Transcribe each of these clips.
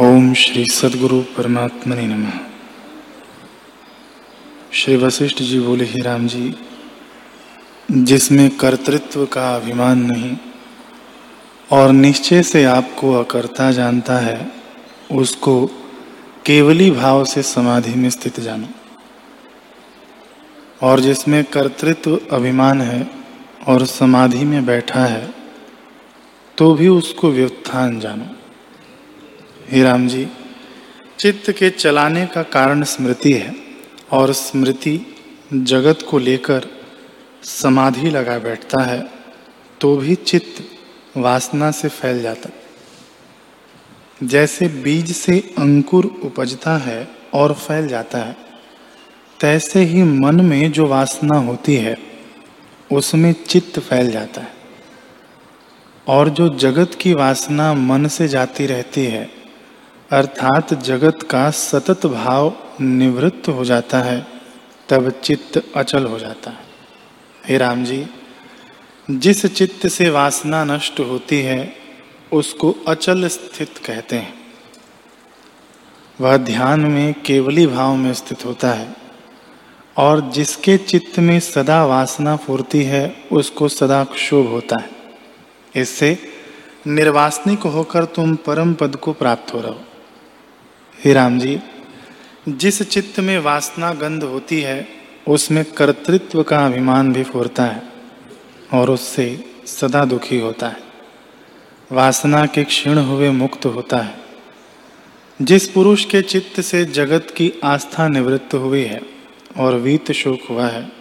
ओम श्री सदगुरु परमात्मा ने नम। श्री वशिष्ठ जी बोले, ही राम जी, जिसमें कर्तृत्व का अभिमान नहीं और निश्चय से आपको अकर्ता जानता है, उसको केवली भाव से समाधि में स्थित जानो। और जिसमें कर्तृत्व अभिमान है और समाधि में बैठा है तो भी उसको व्युत्थान जानो। ही राम जी, चित्त के चलाने का कारण स्मृति है और स्मृति जगत को लेकर समाधि लगा बैठता है तो भी चित्त वासना से फैल जाता जैसे बीज से अंकुर उपजता है और फैल जाता है, तैसे ही मन में जो वासना होती है, उसमें चित्त फैल जाता है। और जो जगत की वासना मन से जाती रहती है अर्थात जगत का सतत भाव निवृत्त हो जाता है, तब चित्त अचल हो जाता है। हे राम जी, जिस चित्त से वासना नष्ट होती है, उसको अचल स्थित कहते हैं। वह ध्यान में केवली भाव में स्थित होता है, और जिसके चित्त में सदा वासना फूरती है, उसको सदा क्षोभ होता है। इससे निर्वासनिक होकर तुम परम पद को प्राप्त हो रहो। हे राम जी, जिस चित्त में वासना गंध होती है, उसमें कर्तृत्व का अभिमान भी फूरता है और उससे सदा दुखी होता है। वासना के क्षीण हुए मुक्त होता है। जिस पुरुष के चित्त से जगत की आस्था निवृत्त हुई है और वीत शोक हुआ है,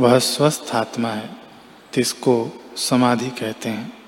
वह स्वस्थ आत्मा है, जिसको समाधि कहते हैं।